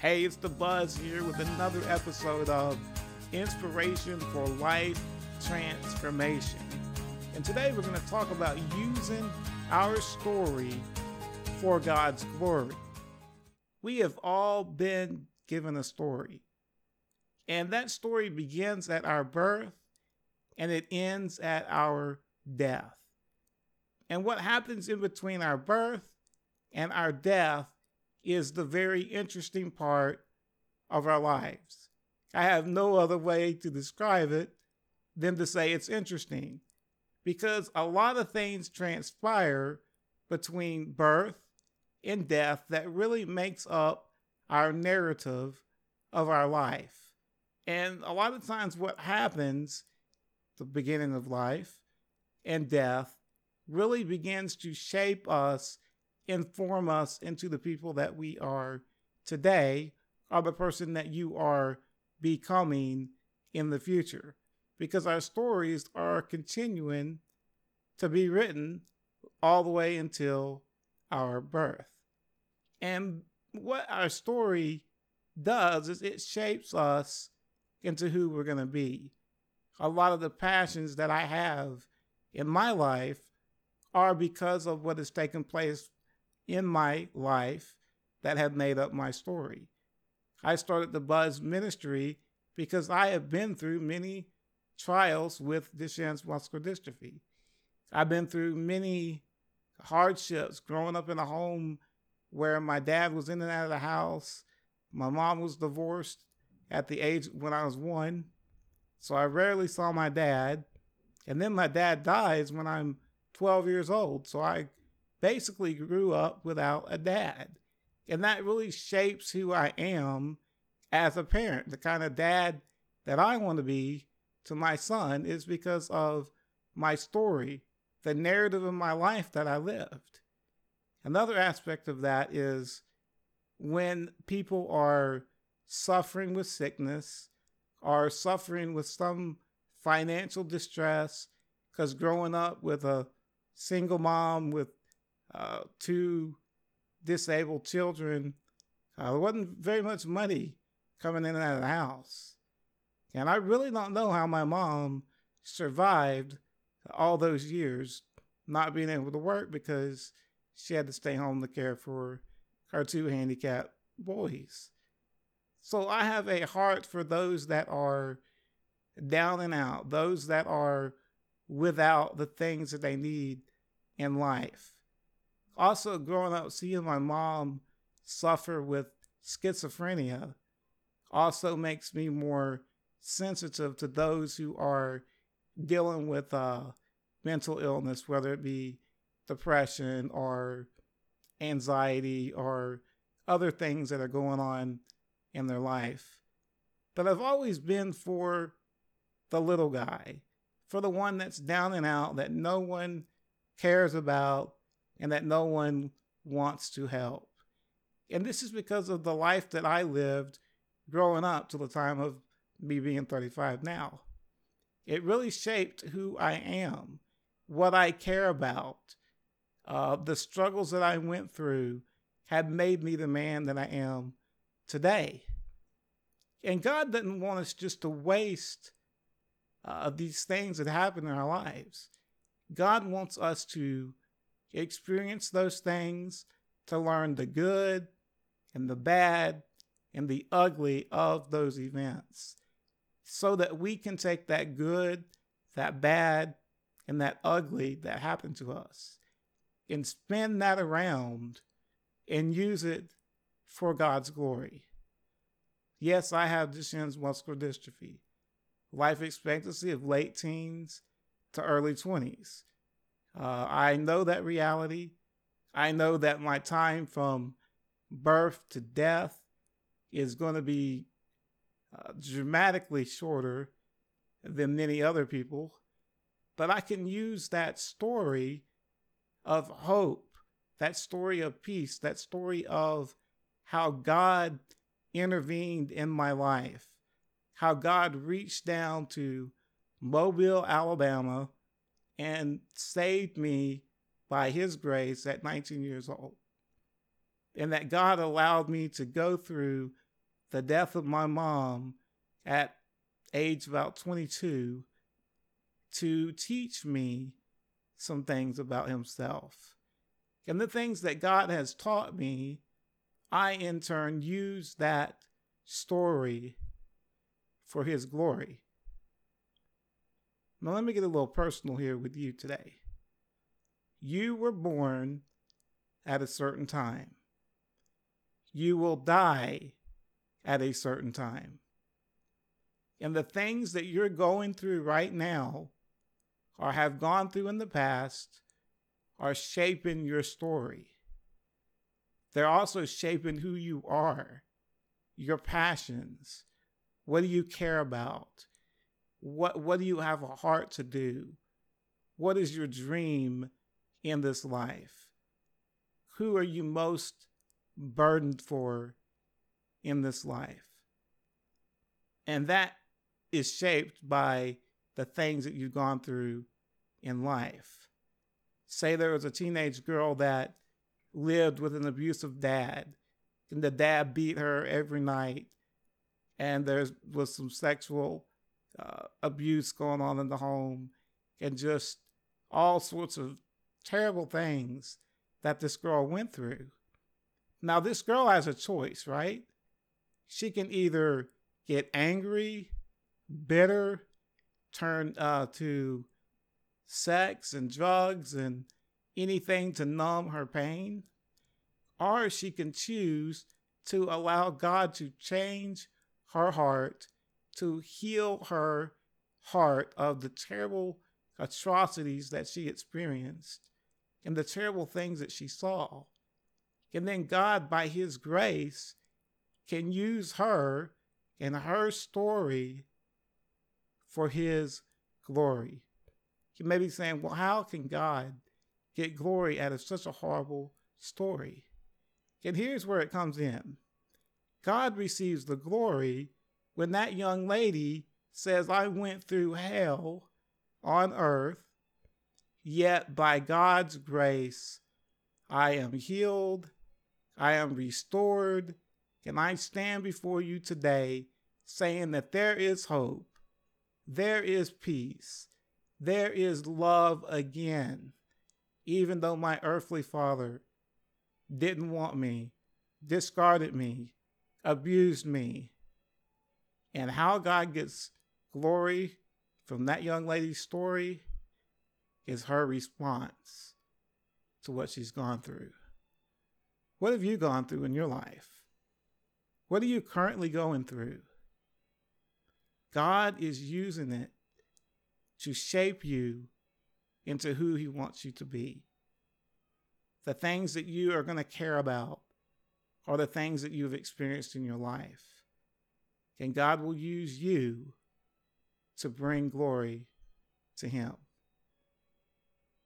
Hey, it's the Buzz here with another episode of Inspiration for Life Transformation. And today we're going to talk about using our story for God's glory. We have all been given a story, and that story begins at our birth and it ends at our death. And what happens in between our birth and our death is the very interesting part of our lives. I have no other way to describe it than to say it's interesting because a lot of things transpire between birth and death that really makes up our narrative of our life. And a lot of times, what happens, the beginning of life and death, really begins to shape us inform us into the people that we are today or the person that you are becoming in the future. Because our stories are continuing to be written all the way until our birth. And what our story does is it shapes us into who we're going to be. A lot of the passions that I have in my life are because of what has taken place in my life that have made up my story. I started the Buzz Ministry because I have been through many trials with Duchenne's muscular dystrophy. I've been through many hardships growing up in a home where my dad was in and out of the house. My mom was divorced at the age when I was one. So I rarely saw my dad. And then my dad dies when I'm 12 years old. So I basically grew up without a dad. And that really shapes who I am as a parent. The kind of dad that I want to be to my son is because of my story, the narrative of my life that I lived. Another aspect of that is when people are suffering with sickness or suffering with some financial distress, because growing up with a single mom with uh, two disabled children. Uh, there wasn't very much money coming in and out of the house. And I really don't know how my mom survived all those years not being able to work because she had to stay home to care for her two handicapped boys. So I have a heart for those that are down and out, those that are without the things that they need in life also growing up seeing my mom suffer with schizophrenia also makes me more sensitive to those who are dealing with uh, mental illness, whether it be depression or anxiety or other things that are going on in their life. But I've always been for the little guy, for the one that's down and out that no one cares about, and that no one wants to help. And this is because of the life that I lived growing up to the time of me being 35 now. It really shaped who I am, what I care about. Uh, the struggles that I went through have made me the man that I am today. And God doesn't want us just to waste uh, these things that happen in our lives. God wants us to experience those things to learn the good and the bad and the ugly of those events so that we can take that good, that bad, and that ugly that happened to us and spin that around and use it for God's glory. Yes, I have Duchenne's muscular dystrophy, life expectancy of late teens to early 20s. Uh, I know that reality. I know that my time from birth to death is going to be uh, dramatically shorter than many other people. But I can use that story of hope, that story of peace, that story of how God intervened in my life, how God reached down to Mobile, Alabama, and saved me by his grace at 19 years old. And that God allowed me to go through the death of my mom at age about 22 to teach me some things about himself. And the things that God has taught me, I in turn use that story for his glory. Now, let me get a little personal here with you today. You were born at a certain time. You will die at a certain time. And the things that you're going through right now or have gone through in the past are shaping your story. They're also shaping who you are, your passions. What do you care about? What, what do you have a heart to do? What is your dream in this life? Who are you most burdened for in this life? And that is shaped by the things that you've gone through in life. Say there was a teenage girl that lived with an abusive dad, and the dad beat her every night, and there was some sexual uh, abuse going on in the home, and just all sorts of terrible things that this girl went through. Now, this girl has a choice, right? She can either get angry, bitter, turn uh, to sex and drugs and anything to numb her pain, or she can choose to allow God to change her heart, to heal her heart of the terrible atrocities that she experienced and the terrible things that she saw. And then God, by His grace, can use her and her story for His glory. You may be saying, well, how can God get glory out of such a horrible story? And here's where it comes in God receives the glory when that young lady says, I went through hell on earth, yet by God's grace, I am healed, I am restored, and I stand before you today saying that there is hope, there is peace, there is love again, even though my earthly father didn't want me, discarded me, abused me. And how God gets glory from that young lady's story is her response to what she's gone through. What have you gone through in your life? What are you currently going through? God is using it to shape you into who He wants you to be. The things that you are going to care about are the things that you've experienced in your life. And God will use you to bring glory to Him.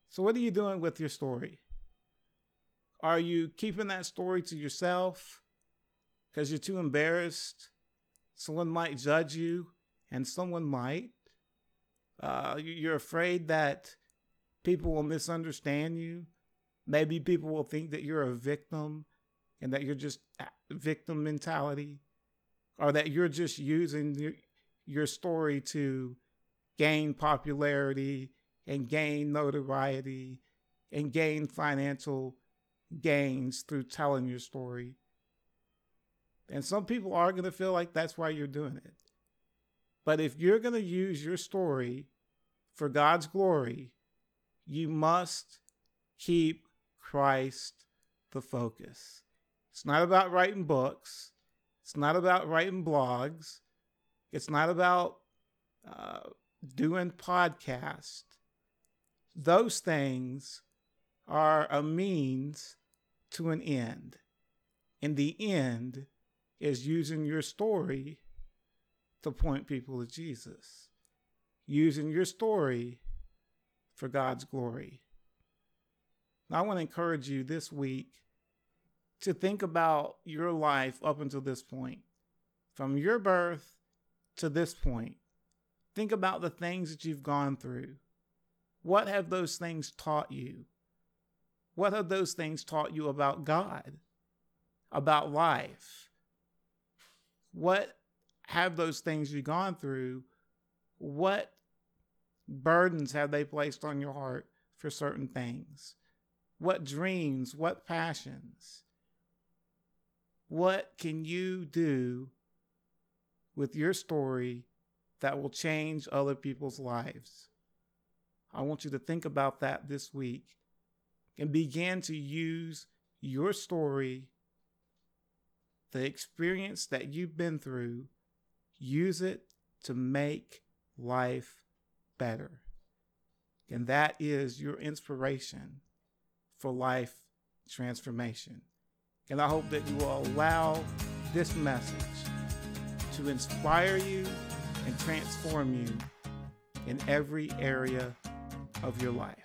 So, what are you doing with your story? Are you keeping that story to yourself because you're too embarrassed? Someone might judge you, and someone might. Uh, you're afraid that people will misunderstand you. Maybe people will think that you're a victim and that you're just victim mentality or that you're just using your, your story to gain popularity and gain notoriety and gain financial gains through telling your story. And some people are going to feel like that's why you're doing it. But if you're going to use your story for God's glory, you must keep Christ the focus. It's not about writing books. It's not about writing blogs. It's not about uh, doing podcasts. Those things are a means to an end. And the end is using your story to point people to Jesus, using your story for God's glory. Now, I want to encourage you this week to think about your life up until this point, from your birth to this point. Think about the things that you've gone through. What have those things taught you? What have those things taught you about God, about life? What have those things you've gone through? What burdens have they placed on your heart for certain things? What dreams, what passions? What can you do with your story that will change other people's lives? I want you to think about that this week and begin to use your story, the experience that you've been through, use it to make life better. And that is your inspiration for life transformation. And I hope that you will allow this message to inspire you and transform you in every area of your life.